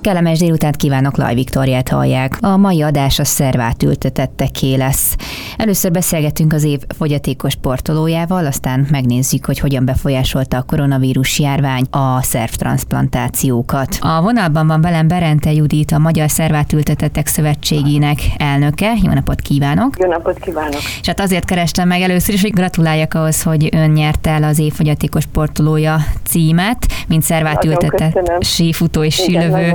Kellemes délután kívánok, Laj Viktoriát hallják. A mai adás a szervát ültetetteké lesz. Először beszélgetünk az év fogyatékos sportolójával, aztán megnézzük, hogy hogyan befolyásolta a koronavírus járvány a szervtransplantációkat. A vonalban van velem Berente Judit, a Magyar Szervátültetettek Szövetségének elnöke. Jó napot kívánok! Jó napot kívánok! És hát azért kerestem meg először is, hogy gratuláljak ahhoz, hogy ön nyerte el az év fogyatékos sportolója címet, mint szervátültetett sífutó és sílövő.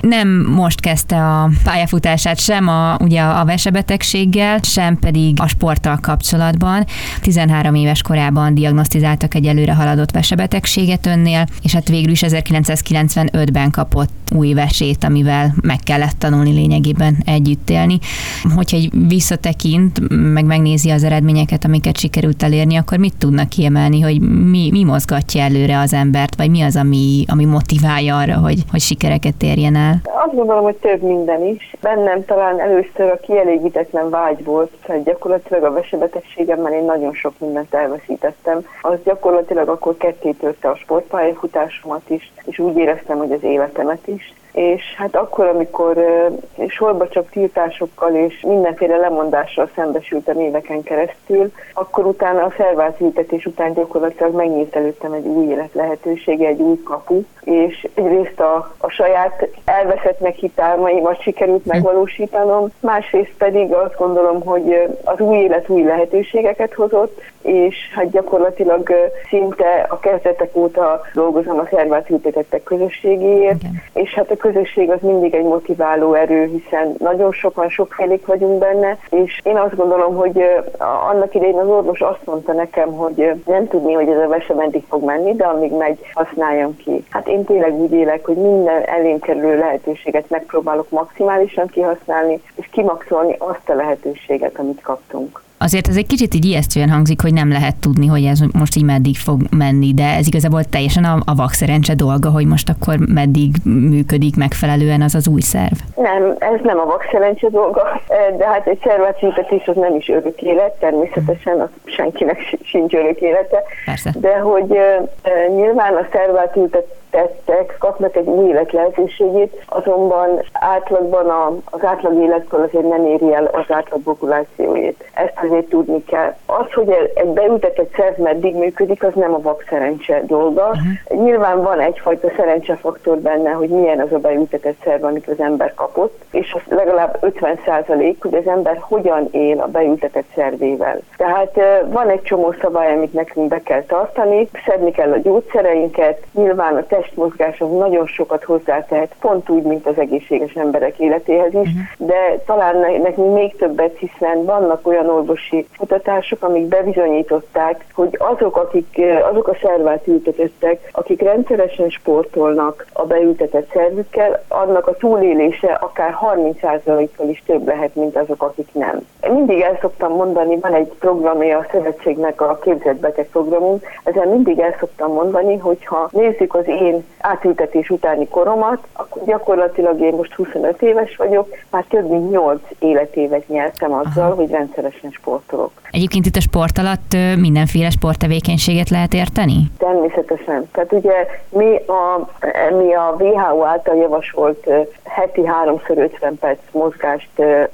Nem most kezdte a pályafutását sem a, ugye a vesebetegséggel, sem pedig a sporttal kapcsolatban. 13 éves korában diagnosztizáltak egy előre haladott vesebetegséget önnél, és hát végül is 1995-ben kapott új vesét, amivel meg kellett tanulni lényegében együtt élni. Hogyha egy visszatekint, meg megnézi az eredményeket, amiket sikerült elérni, akkor mit tudnak kiemelni, hogy mi, mi mozgatja előre az embert, vagy mi az, ami, ami motiválja arra, hogy, hogy sikereket érjen el? Azt gondolom, hogy több minden is. Bennem talán először a kielégítetlen vágy volt, tehát gyakorlatilag a vesebetegségemmel én nagyon sok mindent elveszítettem. Az gyakorlatilag akkor ketté törte a sportpályafutásomat is, és úgy éreztem, hogy az életemet is és hát akkor, amikor sorba csak tiltásokkal és mindenféle lemondással szembesültem éveken keresztül, akkor utána a felváltültetés után gyakorlatilag megnyílt előttem egy új élet lehetősége, egy új kapu, és egyrészt a, a saját elveszettnek hitálmaimat sikerült megvalósítanom, másrészt pedig azt gondolom, hogy az új élet új lehetőségeket hozott, és hát gyakorlatilag szinte a kezdetek óta dolgozom a szerváltültetettek közösségéért, okay. és hát a közösség az mindig egy motiváló erő, hiszen nagyon sokan, sokfélék vagyunk benne, és én azt gondolom, hogy annak idején az orvos azt mondta nekem, hogy nem tudni, hogy ez a vese meddig fog menni, de amíg megy, használjam ki. Hát én tényleg úgy élek, hogy minden elém kerülő lehetőséget megpróbálok maximálisan kihasználni, és kimaxolni azt a lehetőséget, amit kaptunk. Azért ez egy kicsit így ijesztően hangzik, hogy nem lehet tudni, hogy ez most így meddig fog menni, de ez igazából teljesen a, a vakszerencse dolga, hogy most akkor meddig működik megfelelően az az új szerv. Nem, ez nem a vakszerencse dolga, de hát egy szervátültetés az nem is örök élet, természetesen az senkinek sincs örök élete. Persze. De hogy nyilván a szervátültetés tettek, kapnak egy új élet lehetőségét, azonban átlagban a, az átlag életkor azért nem éri el az átlag populációét. Ezt azért tudni kell. Az, hogy egy beültetett szerv meddig működik, az nem a vak szerencse dolga. Uh-huh. Nyilván van egyfajta szerencsefaktor benne, hogy milyen az a beültetett szerv, amit az ember kapott, és az legalább 50 százalék, hogy az ember hogyan él a beültetett szervével. Tehát van egy csomó szabály, amit nekünk be kell tartani, szedni kell a gyógyszereinket, nyilván a testmozgás az nagyon sokat hozzátehet, pont úgy, mint az egészséges emberek életéhez is, uh-huh. de talán nekünk még többet, hiszen vannak olyan orvosi kutatások, amik bebizonyították, hogy azok, akik, azok a szervát ültetettek, akik rendszeresen sportolnak a beültetett szervükkel, annak a túlélése akár 30%-kal is több lehet, mint azok, akik nem. Mindig el szoktam mondani, van egy programja a szövetségnek a képzett beteg programunk, ezzel mindig el szoktam mondani, hogyha nézzük az én én átültetés utáni koromat, akkor gyakorlatilag én most 25 éves vagyok, már több mint 8 életévet nyertem azzal, Aha. hogy rendszeresen sportolok. Egyébként itt a sport alatt mindenféle sporttevékenységet lehet érteni? Természetesen. Tehát ugye mi a, mi a WHO által javasolt heti 3x50 perc mozgást,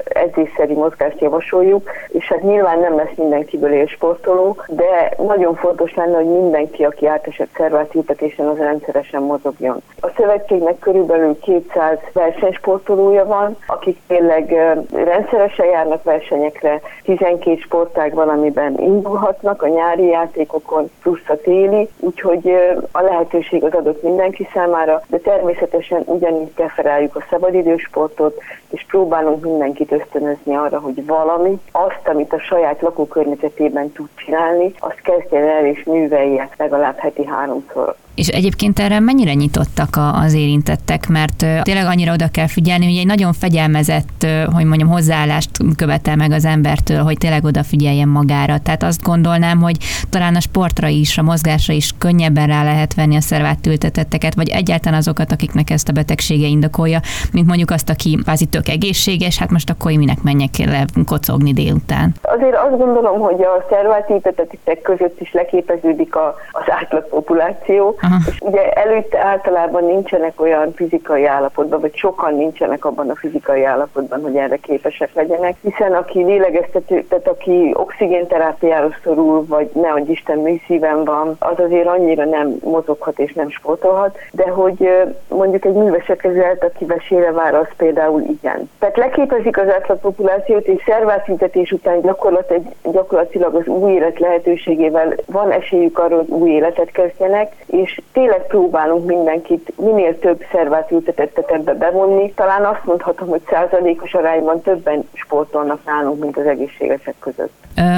edzésszerű mozgást javasoljuk, és hát nyilván nem lesz mindenkiből élsportoló, de nagyon fontos lenne, hogy mindenki, aki átesett szervátültetésen, az rendszeresen mozogjon. A szövetségnek körülbelül 200 versenysportolója van, akik tényleg rendszeresen járnak versenyekre, 12 sportág van, amiben indulhatnak a nyári játékokon, plusz a téli, úgyhogy a lehetőség az adott mindenki számára, de természetesen ugyanígy preferáljuk a szabadidősportot, és próbálunk mindenkit ösztönözni arra, hogy valami, azt, amit a saját lakókörnyezetében tud csinálni, azt kezdjen el és művelje legalább heti háromszor. És egyébként erre mennyire nyitottak az érintettek, mert tényleg annyira oda kell figyelni, hogy egy nagyon fegyelmezett, hogy mondjam, hozzáállást követel meg az embertől, hogy tényleg odafigyeljen magára. Tehát azt gondolnám, hogy talán a sportra is, a mozgásra is könnyebben rá lehet venni a szervát ültetetteket, vagy egyáltalán azokat, akiknek ezt a betegsége indokolja, mint mondjuk azt, aki kvázi tök egészséges, hát most akkor én minek menjek le kocogni délután. Azért azt gondolom, hogy a szerváltítetetek között is leképeződik a, az átlag populáció, Aha. ugye előtte általában nincsenek olyan fizikai állapotban, vagy sokan nincsenek abban a fizikai állapotban, hogy erre képesek legyenek, hiszen aki lélegeztető, tehát aki oxigénterápiára szorul, vagy ne hogy Isten műszíven van, az azért annyira nem mozoghat és nem sportolhat, de hogy mondjuk egy művesekezelt, aki vesére vár, az például igen. Tehát leképezik az átlag populációt, és szervátüntetés után gyakorlat gyakorlatilag az új élet lehetőségével van esélyük arra, hogy új életet kezdjenek, és tényleg próbálunk mindenkit minél több szervátültetettet ebbe bevonni. Talán azt mondhatom, hogy százalékos arányban többen sportolnak nálunk, mint az egészségesek között.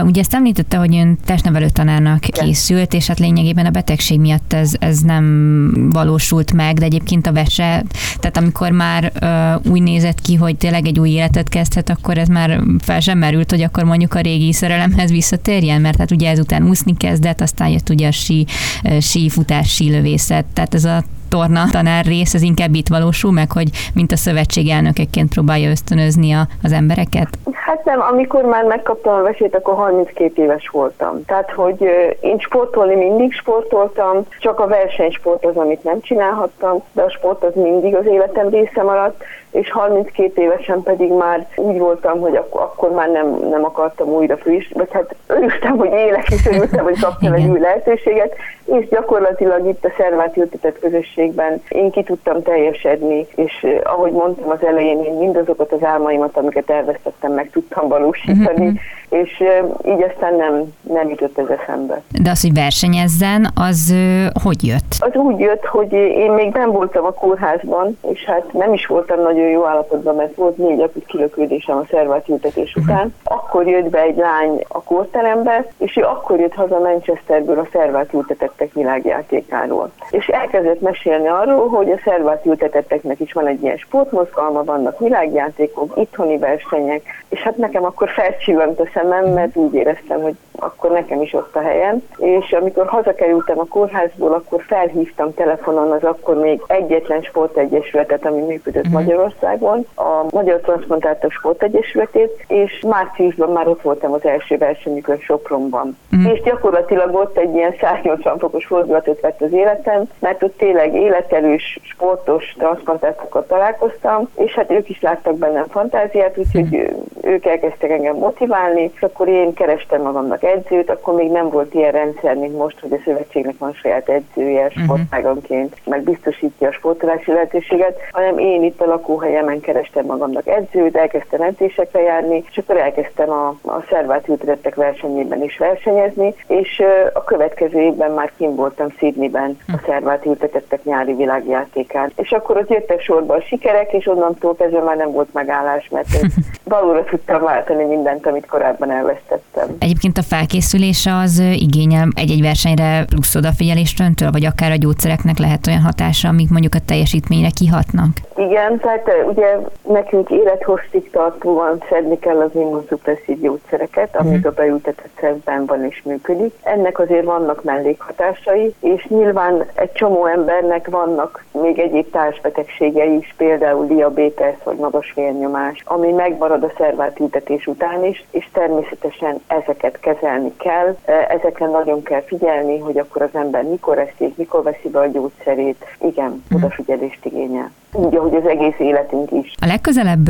Ugye ezt említette, hogy ön testnevelő tanárnak készült, és hát lényegében a betegség miatt ez, ez nem valósult meg, de egyébként a vese, tehát amikor már uh, úgy nézett ki, hogy tényleg egy új életet kezdhet, akkor ez már fel sem merült, hogy akkor mondjuk a régi szerelemhez visszatérjen, mert hát ugye ezután úszni kezdett, aztán jött ugye a sí, sí futás, sí lövészet, tehát ez a torna tanár rész, ez inkább itt valósul meg, hogy mint a szövetség elnökeként próbálja ösztönözni a, az embereket? Hát nem, amikor már megkaptam a vesét, akkor 32 éves voltam. Tehát, hogy én sportolni mindig sportoltam, csak a versenysport az, amit nem csinálhattam, de a sport az mindig az életem része maradt, és 32 évesen pedig már úgy voltam, hogy ak- akkor már nem, nem akartam újra friss, vagy hát örültem, hogy élek, és örültem, hogy kaptam egy új lehetőséget, és gyakorlatilag itt a szervát ültetett közösségben én ki tudtam teljesedni, és ahogy mondtam az elején, én mindazokat az álmaimat, amiket elvesztettem, meg tudtam valósítani, uh-huh és így aztán nem, nem jutott ez eszembe. De az, hogy versenyezzen, az hogy jött? Az úgy jött, hogy én még nem voltam a kórházban, és hát nem is voltam nagyon jó állapotban, mert volt négy akut kilökődésem a szervátültetés uh-huh. után. Akkor jött be egy lány a kórterembe, és ő akkor jött haza Manchesterből a szervátültetettek világjátékáról. És elkezdett mesélni arról, hogy a szervátültetetteknek is van egy ilyen sportmozgalma, vannak világjátékok, itthoni versenyek, és hát nekem akkor felcsillant a szemem, mert úgy éreztem, hogy akkor nekem is ott a helyem. És amikor hazakerültem a kórházból, akkor felhívtam telefonon az akkor még egyetlen sportegyesületet, ami működött uh-huh. Magyarországon, a Magyar Transplantátor Sportegyesületét, és márciusban már ott voltam az első versenyükön Sopronban. Uh-huh. És gyakorlatilag ott egy ilyen 180 fokos fordulatot vett az életem, mert ott tényleg életerős, sportos transplantátorokat találkoztam, és hát ők is láttak bennem fantáziát, úgyhogy uh-huh. ők elkezdtek engem motiválni, és akkor én kerestem magamnak edzőt, akkor még nem volt ilyen rendszer, mint most, hogy a szövetségnek van saját edzője mhm. sportágonként, meg biztosítja a sportolási lehetőséget, hanem én itt a lakóhelyemen kerestem magamnak edzőt, elkezdtem edzésekre járni, és akkor elkezdtem a, a szervát ültetettek versenyében is versenyezni, és a következő évben már kim voltam Sydneyben a szervát ültetettek nyári világjátékán. És akkor ott jöttek sorba a sikerek, és onnantól kezdve már nem volt megállás, mert valóra tudtam váltani mindent, amit korábban elvesztettem. Egyébként a felkészülés az igényel egy-egy versenyre plusz odafigyelést öntől, vagy akár a gyógyszereknek lehet olyan hatása, amik mondjuk a teljesítményre kihatnak? Igen, tehát ugye nekünk élethosszig tartóan szedni kell az immunszupresszív gyógyszereket, amik uh-huh. a beültetett szervben van és működik. Ennek azért vannak mellékhatásai, és nyilván egy csomó embernek vannak még egyéb társbetegségei is, például diabétesz vagy magas vérnyomás, ami megmarad a szervátültetés után is, és természetesen ezeket kezelni kell, ezekre nagyon kell figyelni, hogy akkor az ember mikor eszik, mikor veszi be a gyógyszerét. Igen, mhm. odafigyelést igényel úgy, ahogy az egész életünk is. A legközelebb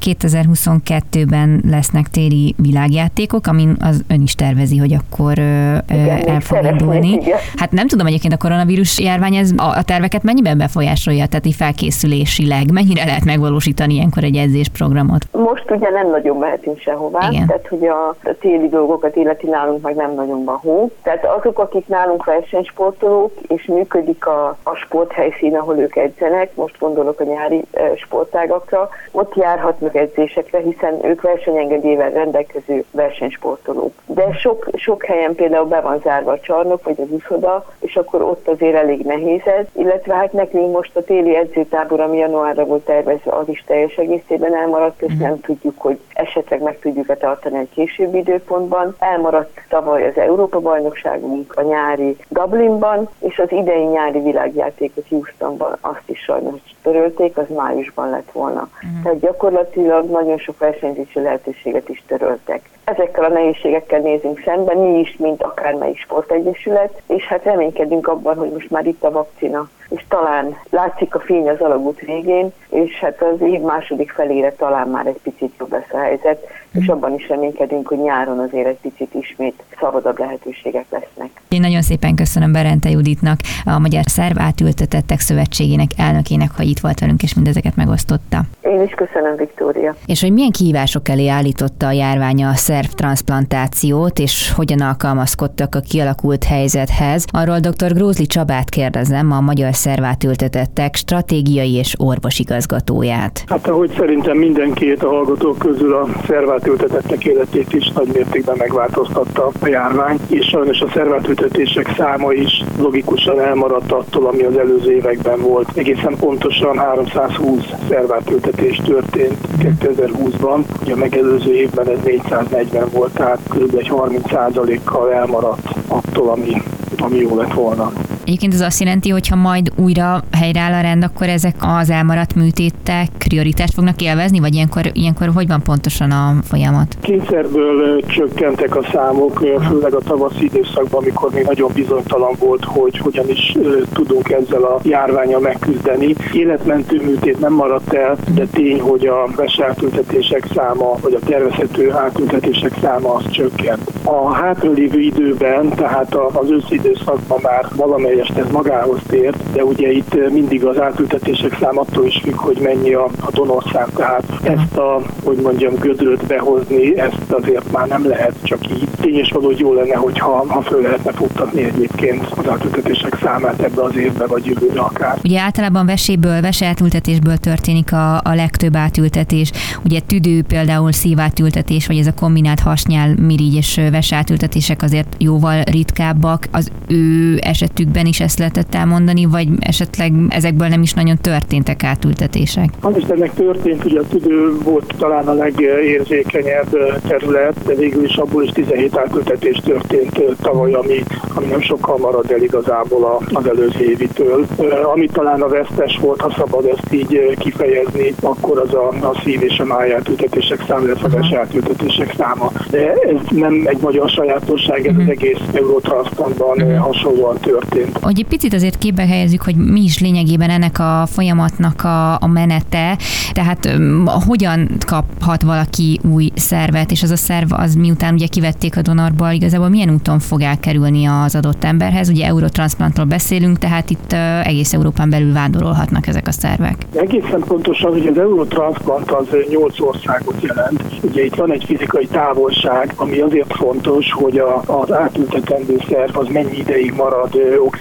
2022-ben lesznek téli világjátékok, amin az ön is tervezi, hogy akkor igen, el fog indulni. Hát nem tudom egyébként a koronavírus járvány ez a terveket mennyiben befolyásolja, tehát így felkészülésileg, mennyire lehet megvalósítani ilyenkor egy edzésprogramot? Most ugye nem nagyon mehetünk sehová, igen. tehát hogy a, téli dolgokat illeti nálunk meg nem nagyon van hó. Tehát azok, akik nálunk versenysportolók, és működik a, a sporthelyszín, ahol ők edzenek, most gondolok a nyári sportágakra, ott járhatnak edzésekre, hiszen ők versenyengedélyvel rendelkező versenysportolók. De sok, sok helyen például be van zárva a csarnok vagy az uszoda, és akkor ott azért elég nehéz ez, illetve hát nekünk most a téli edzőtábor, ami januárra volt tervezve, az is teljes egészében elmaradt, és nem tudjuk, hogy esetleg meg tudjuk-e tartani egy későbbi időpontban. Elmaradt tavaly az Európa-bajnokságunk a nyári Dublinban, és az idei nyári világjátékot Houstonban azt is sajnos törölték, az májusban lett volna. Uh-huh. Tehát gyakorlatilag nagyon sok versenyzési lehetőséget is töröltek. Ezekkel a nehézségekkel nézünk szemben, mi is, mint akármelyik sportegyesület, és hát reménykedünk abban, hogy most már itt a vakcina, és talán látszik a fény az alagút végén, és hát az év második felére talán már egy picit jobb lesz a helyzet, és abban is reménykedünk, hogy nyáron azért egy picit ismét szabadabb lehetőségek lesznek. Én nagyon szépen köszönöm Berente Juditnak, a Magyar Szerv Átültetettek Szövetségének elnökének, hogy itt volt velünk és mindezeket megosztotta. Én is köszönöm, Viktória. És hogy milyen kihívások elé állította a járvány a szervtransplantációt, és hogyan alkalmazkodtak a kialakult helyzethez, arról dr. Grózli Csabát kérdezem, a Magyar Szervátültetettek stratégiai és orvosigazgatóját. Hát ahogy szerintem mindenki a hallgatók közül a szervátültetettek életét is nagy mértékben megváltoztatta a járvány, és sajnos a szervátültetések száma is logikusan elmaradt attól, ami az előző években volt. Egészen pontosan 320 szervátültetés történt 2020-ban, ugye a megelőző évben ez 440 volt, tehát kb. egy 30%-kal elmaradt attól, ami, ami jó lett volna. Egyébként ez azt jelenti, hogy ha majd újra helyreáll a rend, akkor ezek az elmaradt műtétek prioritást fognak élvezni, vagy ilyenkor, ilyenkor hogy van pontosan a folyamat? Kényszerből csökkentek a számok, főleg a tavaszi időszakban, amikor még nagyon bizonytalan volt, hogy hogyan is tudunk ezzel a járványal megküzdeni. Életmentő műtét nem maradt el, de tény, hogy a vesátültetések száma, vagy a tervezhető átültetések száma az csökkent. A hátralévő időben, tehát az őszi időszakban már valamely valamelyest ez magához tér, de ugye itt mindig az átültetések szám attól is függ, hogy mennyi a, a donorszám, tehát ezt a, hogy mondjam, gödröt behozni, ezt azért már nem lehet csak így. Tényes való, jó lenne, hogyha ha föl lehetne futtatni egyébként az átültetések számát ebbe az évbe, vagy jövőre akár. Ugye általában veséből, veseátültetésből történik a, a legtöbb átültetés. Ugye tüdő például szívátültetés, vagy ez a kombinált hasnyál, mirigy és vesátültetések azért jóval ritkábbak. Az ő esetükben esetben is ezt lehetett elmondani, vagy esetleg ezekből nem is nagyon történtek átültetések? Az is ennek történt, ugye a tüdő volt talán a legérzékenyebb terület, de végül is abból is 17 átültetés történt tavaly, ami, ami nem sokkal marad el igazából az előző évitől. Ami talán a vesztes volt, ha szabad ezt így kifejezni, akkor az a, a szív és a májátültetések száma, illetve a átültetések száma. De ez nem egy magyar sajátosság, ez az egész Eurotranszpontban hasonlóan történt. Hogy egy picit azért képbe helyezzük, hogy mi is lényegében ennek a folyamatnak a, a menete, tehát hogyan kaphat valaki új szervet, és az a szerv az miután ugye kivették a donorból, igazából milyen úton fog elkerülni az adott emberhez. Ugye eurotranszplantról beszélünk, tehát itt egész Európán belül vándorolhatnak ezek a szervek. Egészen pontosan, hogy az eurotransplant az 8 országot jelent. Ugye itt van egy fizikai távolság, ami azért fontos, hogy a, az átültetendő szerv az mennyi ideig marad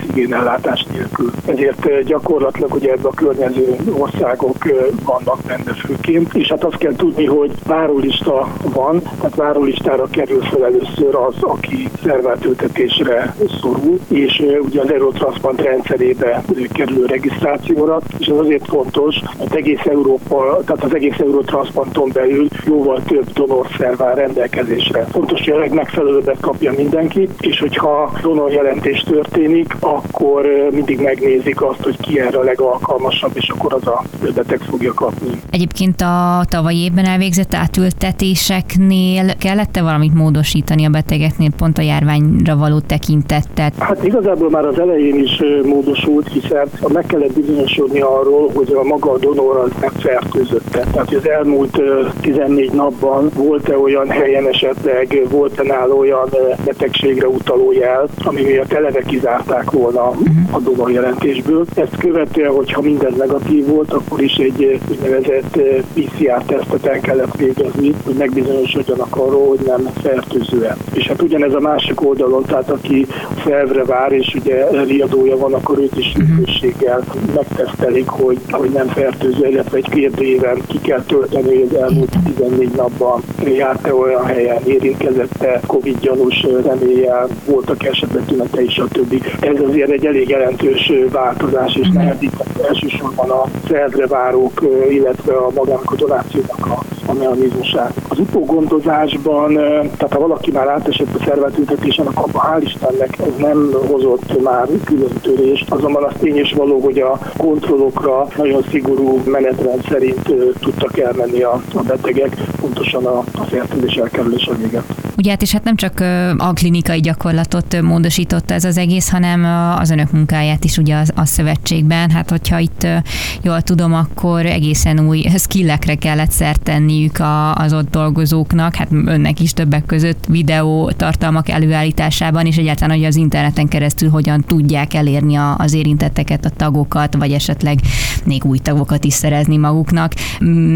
oxigénellátás nélkül. Ezért gyakorlatilag ugye ebben a környező országok vannak benne főként, és hát azt kell tudni, hogy várólista van, tehát várólistára kerül fel először az, aki szervátültetésre szorul, és ugye az Eurotransplant rendszerébe kerül regisztrációra, és ez azért fontos, mert egész Európa, tehát az egész Eurotransplanton belül jóval több donorszerv rendelkezésre. Fontos, hogy a legmegfelelőbbet kapja mindenki, és hogyha donor jelentés történik, akkor mindig megnézik azt, hogy ki erre a legalkalmasabb, és akkor az a beteg fogja kapni. Egyébként a tavalyi évben elvégzett átültetéseknél kellett-e valamit módosítani a betegeknél pont a járványra való tekintettet? Hát igazából már az elején is módosult, hiszen meg kellett bizonyosodni arról, hogy a maga a donor az nem fertőzött. Tehát az elmúlt 14 napban volt-e olyan helyen esetleg, volt-e nála olyan betegségre utaló jel, ami miatt eleve kizárták volna a donor jelentésből. Ezt követően, hogyha minden negatív volt, akkor is egy úgynevezett eh, PCR-tesztet el kellett végezni, hogy megbizonyosodjanak arról, hogy nem fertőzően. És hát ugyanez a másik oldalon, tehát aki szervre vár, és ugye riadója van, akkor őt is sürgősséggel megtesztelik, hogy, hogy nem fertőző, illetve egy kérdőjében ki kell tölteni, hogy az elmúlt 14 napban járt-e olyan helyen, érintkezette Covid gyanús reméllyel, voltak esetleg tünetei, stb. Ez azért egy elég jelentős változás, és nehezített elsősorban a szervre várók, illetve a magánkodonációnak a, a mechanizmusát. Az utógondozásban, tehát ha valaki már átesett a szervetültetésen, akkor hál' Istennek ez nem hozott már külön törést, azonban az tény is való, hogy a kontrollokra nagyon szigorú menetrend szerint tudtak elmenni a, a betegek, pontosan a, a fertőzés elkerülése véget. Ugye hát és hát nem csak a klinikai gyakorlatot módosította ez az egész, hanem az önök munkáját is ugye a, szövetségben. Hát hogyha itt jól tudom, akkor egészen új skillekre kellett szert tenniük az ott dolgozóknak, hát önnek is többek között videó tartalmak előállításában, és egyáltalán, hogy az interneten keresztül hogyan tudják elérni a, az érintetteket, a tagokat, vagy esetleg még új tagokat is szerezni maguknak.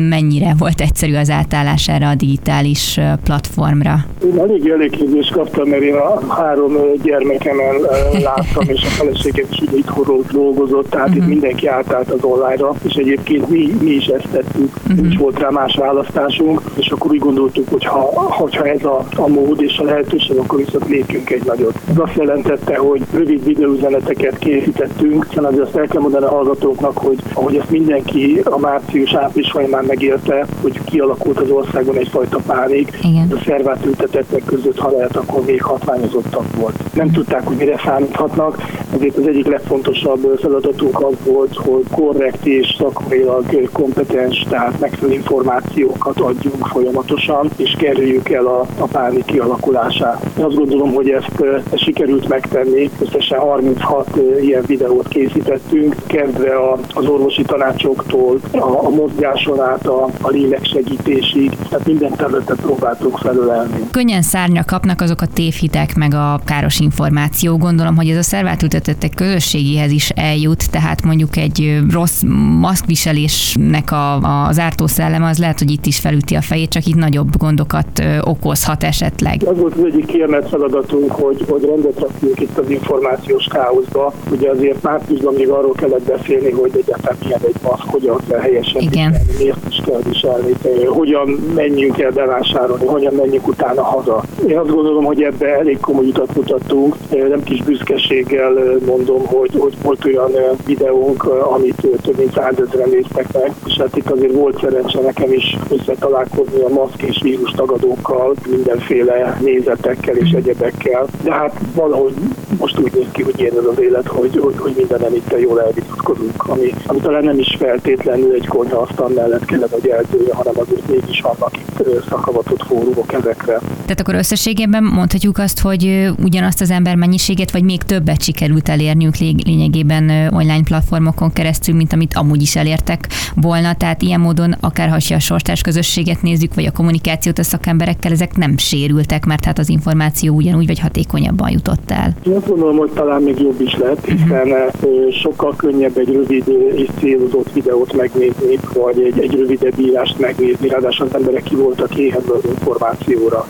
Mennyire volt egyszerű az átállás erre a digitális platformra? Én elég elégképzést kaptam, mert én a három gyermekemen láttam, és a feleségem is itthonról dolgozott, tehát uh-huh. itt mhm. mindenki átállt az online-ra, és egyébként mi, mi is ezt tettük, uh-huh. nincs volt rá más választásunk, és akkor úgy gondoltuk, hogy ha, hogyha ez a, a mód és a lehetőség, akkor viszont lépjünk egy nagyot. Ez azt jelentette, hogy rövid videóüzeneteket készítettünk, hiszen azért azt el kell mondani a hallgatóknak, hogy ahogy ezt mindenki a március-április folyamán megélte, hogy kialakult az országon egyfajta pánik, Igen. a szervát ültetettek között, ha lehet, akkor még hatványozottak volt. Nem tudták, hogy mire számíthatnak, ezért az egyik legfontosabb feladatunk az volt, hogy korrekt és szakmailag kompetens, tehát megfelelő információkat adjunk folyamatosan, és kerüljük el a, a pánik kialakulását. Én azt gondolom, hogy ezt, ezt sikerült megtenni, összesen 36 ilyen videót készítettünk, kezdve a, az orvosi tanácsoktól, a, a mozgáson át a, a lélek segítésig, tehát minden területet próbáltunk felölelni. Könnyen szárnya kapnak azok a tévhitek, meg a káros információ. Gondolom, hogy ez a szervátültetettek közösségéhez is eljut, tehát mondjuk egy rossz maszkviselésnek a, a, az ártószelleme az lehet, hogy itt is felüti a fejét, csak itt nagyobb gondokat okozhat esetleg. Az volt az egyik kiemelt feladatunk, hogy, hogy rendet rakjunk itt az információs káoszba. Ugye azért márciusban még arról kellett beszélni, hogy egyáltalán milyen egy maszk, hogyan kell helyesen Igen. viselni, miért is kell viselni, hogyan menjünk el bevásárolni, hogyan menjünk utána haza. Én azt gondolom, hogy ebbe elég komoly utat mutattunk. Nem kis büszkeséggel mondom, hogy, hogy volt olyan videónk, amit több mint százezren néztek meg, és hát itt azért volt szerencse nekem is összetalálkozni a maszk és vírus tagadókkal, mindenféle nézetekkel és egyebekkel. De hát valahogy most úgy néz ki, hogy ilyen ez az élet, hogy, hogy, hogy mindenen itt jól elvitatkozunk, ami, ami talán nem is feltétlenül egy konyhaasztal mellett kellene, hogy eldője, hanem azért mégis vannak itt szakavatott fórumok ezekre. Tehát akkor összességében mondhatjuk azt, hogy ugyanazt az ember mennyiséget, vagy még többet sikerült elérniük lényegében online platformokon keresztül, mint amit amúgy is elértek volna. Tehát ilyen módon akár ha a sortás közösséget nézzük, vagy a kommunikációt a szakemberekkel, ezek nem sérültek, mert hát az információ ugyanúgy vagy hatékonyabban jutott el. Én azt gondolom, hogy talán még jobb is lett, hiszen uh-huh. sokkal könnyebb egy rövid és célozott videót megnézni, vagy egy, egy rövidebb írást megnézni, ráadásul az emberek ki voltak éhezve az információra.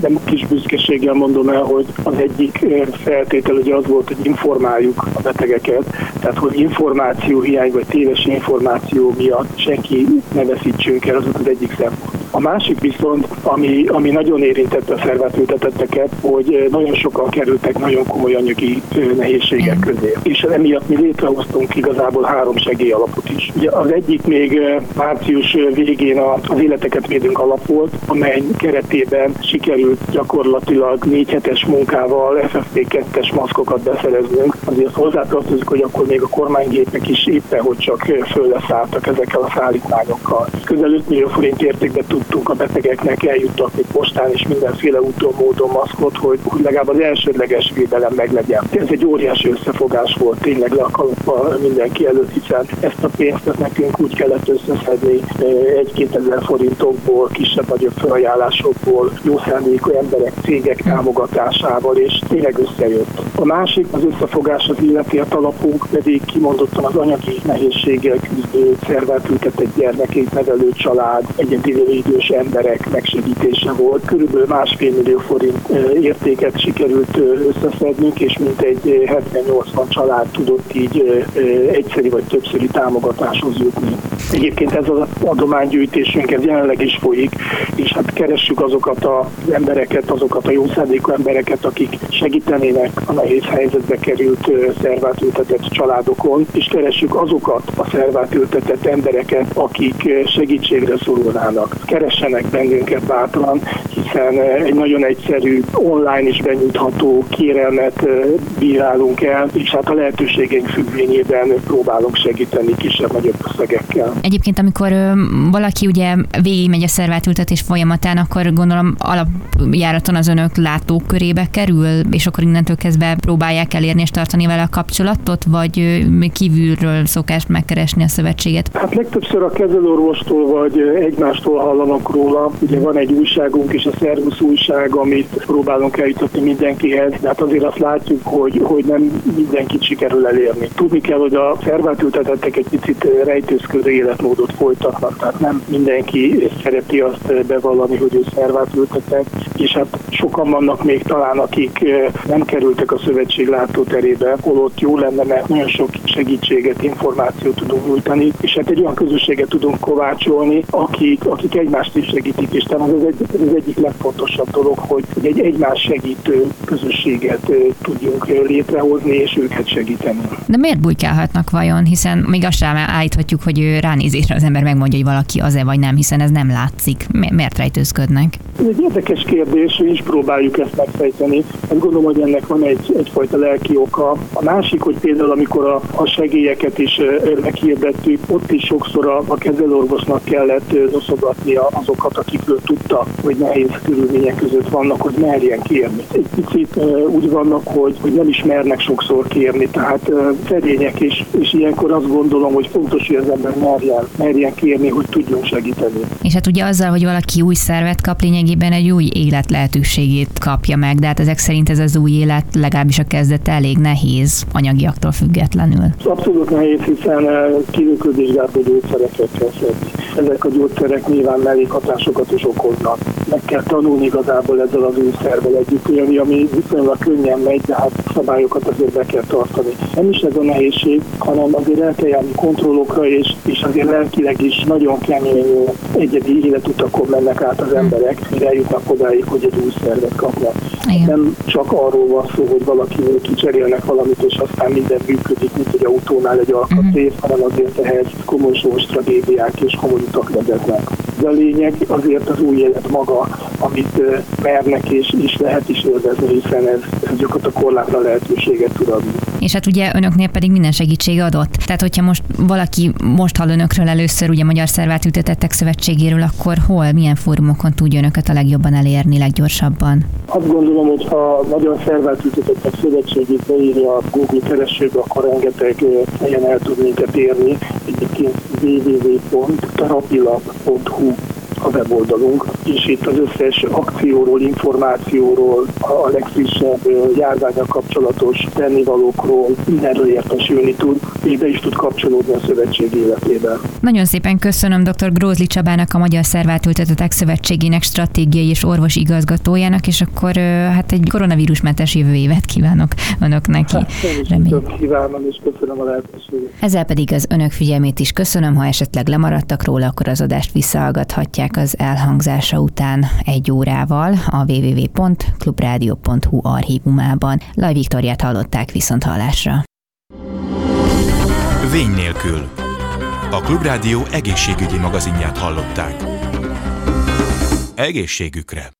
De kis büszkeséggel mondom el, hogy az egyik feltétel ugye az volt, hogy informáljuk a betegeket, tehát hogy információ hiány vagy téves információ miatt senki ne veszítsünk el, az az egyik szempont. A másik viszont, ami, ami nagyon érintette a szervetültetetteket, hogy nagyon sokan kerültek nagyon komoly anyagi nehézségek közé. És emiatt mi létrehoztunk igazából három segélyalapot is. Ugye az egyik még március végén az életeket védünk alap volt, amely keretében sikerült gyakorlatilag négy hetes munkával FFP2-es maszkokat beszereznünk. Azért hozzátartozik, hogy akkor még a kormánygépek is éppen, hogy csak föl leszálltak ezekkel a szállítmányokkal. Közel 5 millió forint értékben tudtunk a betegeknek eljuttatni postán és mindenféle úton módon maszkot, hogy, hogy legalább az elsődleges védelem meglegyen. Ez egy óriási összefogás volt tényleg le a kalappal mindenki előtt, hiszen ezt a pénzt nekünk úgy kellett összeszedni egy-két ezer forintokból, kisebb-nagyobb felajánlásokból, jó szándékú emberek, cégek támogatásával, és tényleg összejött. A másik az összefogás az illeti alapunk pedig kimondottan az anyagi nehézséggel küzdő szervelt ültetett gyermekét nevelő család, egyedi idős emberek megsegítése volt. Körülbelül másfél millió forint értéket sikerült összeszednünk, és mintegy 70-80 család tudott így egyszeri vagy többszöri támogatáshoz jutni. Egyébként ez az adománygyűjtésünk ez jelenleg is folyik, és hát keressük azokat az embereket, azokat a jó szándékú embereket, akik segítenének a nehéz helyzetbe került szervátültetett családokon, és keressük azokat a szervátültetett embereket, akik segítségre szorulnának. Keressenek bennünket bátran, hiszen egy nagyon egyszerű, online is benyújtható kérelmet bírálunk el, és hát a lehetőségeink függvényében próbálunk segíteni kisebb-nagyobb összegekkel. Egyébként, amikor valaki ugye végigmegy a szervátültetés folyamatán, akkor gondolom alapjáraton az önök látókörébe kerül, és akkor innentől kezdve próbálják elérni és tartani vele a kapcsolatot, vagy kívülről szokást megkeresni a szövetséget? Hát legtöbbször a kezelőorvostól vagy egymástól hallanak róla. Ugye van egy újságunk is, a Szervusz újság, amit próbálunk eljutatni mindenkihez, de hát azért azt látjuk, hogy, hogy nem mindenkit sikerül elérni. Tudni kell, hogy a szervátültetettek egy picit rejtőzködő életmódot folytatnak, tehát nem mindenki szereti azt bevallani, hogy ő szervátültetett, és hát sokan vannak még talán, akik nem kerültek a szövetség látóterébe, holott jó lenne, mert nagyon sok segítséget, információt tudunk nyújtani, és hát egy olyan közösséget tudunk kovácsolni, akik, akik egymást is segítik, és talán ez, egy, ez egyik legfontosabb dolog, hogy egy egymás segítő közösséget tudjunk létrehozni, és őket segíteni. De miért bujkálhatnak vajon? Hiszen még azt sem állíthatjuk, hogy ránézésre az ember megmondja, hogy valaki az-e vagy nem, hiszen ez nem látszik. Miért rejtőzködnek? Ez egy érdekes kérdés, mi is próbáljuk ezt megfejteni. Azt gondolom, hogy ennek van egy, egyfajta lelki oka. A másik, hogy például amikor a, a segélyeket is meghirdettük, ott is sokszor a, a kezelőorvosnak kellett noszogatnia azokat, akikről tudta, hogy nehéz körülmények között vannak, hogy merjen kérni. Egy picit úgy vannak, hogy, hogy nem is mernek sokszor kérni, tehát szerények, és, és ilyenkor azt gondolom, hogy fontos, hogy az ember merjen, merjen kérni, hogy tudjon segíteni. És hát ugye azzal, hogy valaki új szervet kap, lényegében egy új élet lehetőségét kapja meg, de hát ezek szerint ez az új élet legalábbis a kezdet elég nehéz anyagiaktól függetlenül. Abszolút nehéz, hiszen kívülkülvizsgáló gyógyszereket kell szedni. Ezek a gyógyszerek nyilván mellékhatásokat is okoznak. Meg kell tanulni igazából ezzel az új szervel együtt élni, ami viszonylag könnyen megy, de hát szabályokat azért be kell tartani. Nem is ez a nehézség, hanem azért el kell járni kontrollokra, és, és azért lelkileg is nagyon kemény egyedi életutakon mennek át az emberek, mire eljutnak odáig, hogy egy új szervet kapnak. Igen. Nem csak arról van szó, hogy valaki kicserélnek valamit, és aztán minden működik, mint egy autónál egy alkatrész, uh-huh. hanem azért ehhez komoly sós tragédiák és komoly utak vezetnek. De a lényeg azért az új élet maga, amit mernek és is lehet is élvezni, hiszen ez, ez gyakorlatilag korlátlan lehetőséget tud adni. És hát ugye önöknél pedig minden segítség adott. Tehát, hogyha most valaki most hall önökről először, ugye Magyar Szervátültetettek Szövetségéről, akkor hol, milyen fórumokon tudja önöket a legjobban elérni, leggyorsabban? Azt gondolom, hogy ha Magyar Szervátültetettek Szövetségét beírja a Google keresőbe, akkor rengeteg helyen el tud minket érni. Egyébként www.tarapilab.hu a weboldalunk, és itt az összes akcióról, információról, a legfrissebb járványal kapcsolatos tennivalókról mindenről értesülni tud, és be is tud kapcsolódni a szövetség életében. Nagyon szépen köszönöm dr. Grózli Csabának, a Magyar Szervátültetetek Szövetségének stratégiai és orvos igazgatójának, és akkor hát egy koronavírusmentes jövő évet kívánok önöknek. Hát, kívánom, és köszönöm a lehetőséget. Ezzel pedig az önök figyelmét is köszönöm, ha esetleg lemaradtak róla, akkor az adást visszahallgathatják az elhangzása után egy órával a www.clubradio.hu archívumában. Laj Viktoriát hallották viszont hallásra. Vény nélkül. A Klubrádió egészségügyi magazinját hallották. Egészségükre!